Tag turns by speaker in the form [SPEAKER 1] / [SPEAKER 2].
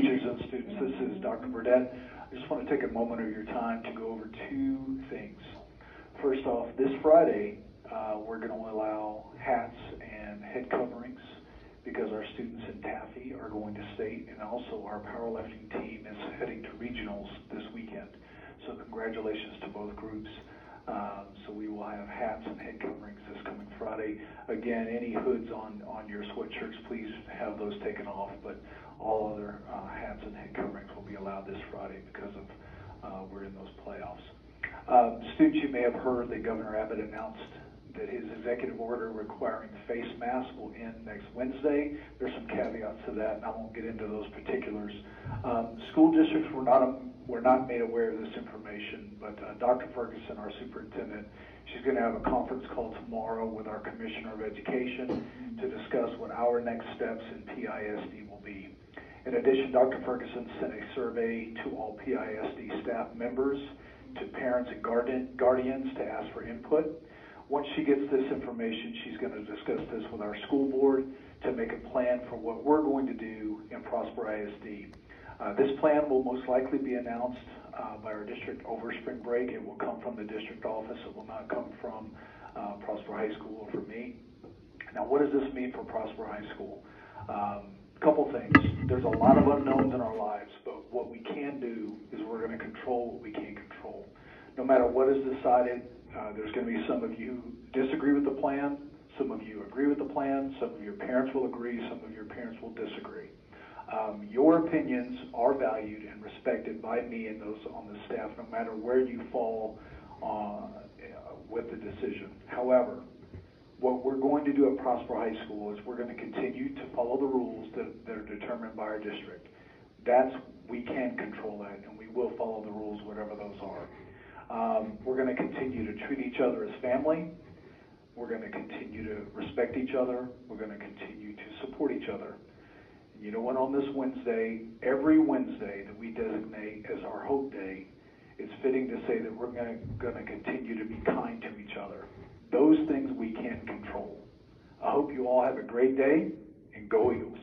[SPEAKER 1] teachers and students. This is Dr. Burdette. I just want to take a moment of your time to go over two things. First off, this Friday, uh, we're going to allow hats and head coverings because our students in TAFE are going to state, and also our powerlifting team is heading to regionals this weekend. So congratulations to both groups. Um, so we will have hats and head coverings this coming Friday. Again, any hoods on, on your sweatshirts, please have those taken off, but all other uh, hats and head coverings will be allowed this Friday because of, uh, we're in those playoffs. Um, Students, you may have heard that Governor Abbott announced that his executive order requiring face masks will end next Wednesday. There's some caveats to that, and I won't get into those particulars. Um, School districts were not, were not made aware of this information, but uh, Dr. Ferguson, our superintendent, she's going to have a conference call tomorrow with our Commissioner of Education to discuss what our next steps in PISD will be. In addition, Dr. Ferguson sent a survey to all PISD staff members, to parents and guardian, guardians to ask for input. Once she gets this information, she's going to discuss this with our school board to make a plan for what we're going to do in Prosper ISD. Uh, this plan will most likely be announced uh, by our district over spring break. It will come from the district office. It will not come from uh, Prosper High School or from me. Now, what does this mean for Prosper High School? Um, couple things. There's a lot of unknowns in our lives, but what we can do is we're going to control what we can control. No matter what is decided, uh, there's going to be some of you who disagree with the plan, some of you agree with the plan, some of your parents will agree, some of your parents will disagree. Um, your opinions are valued and respected by me and those on the staff, no matter where you fall uh, with the decision. However, what we're going to do at Prosper High School is we're going to continue to follow the rules that, that are determined by our district. That's, we can control that, and we will follow the rules, whatever those are. Um, we're going to continue to treat each other as family. We're going to continue to respect each other. We're going to continue to support each other. You know what? On this Wednesday, every Wednesday that we designate as our Hope Day, it's fitting to say that we're going to, going to continue to be kind to each other. Those things we can't control. I hope you all have a great day and go Eagles.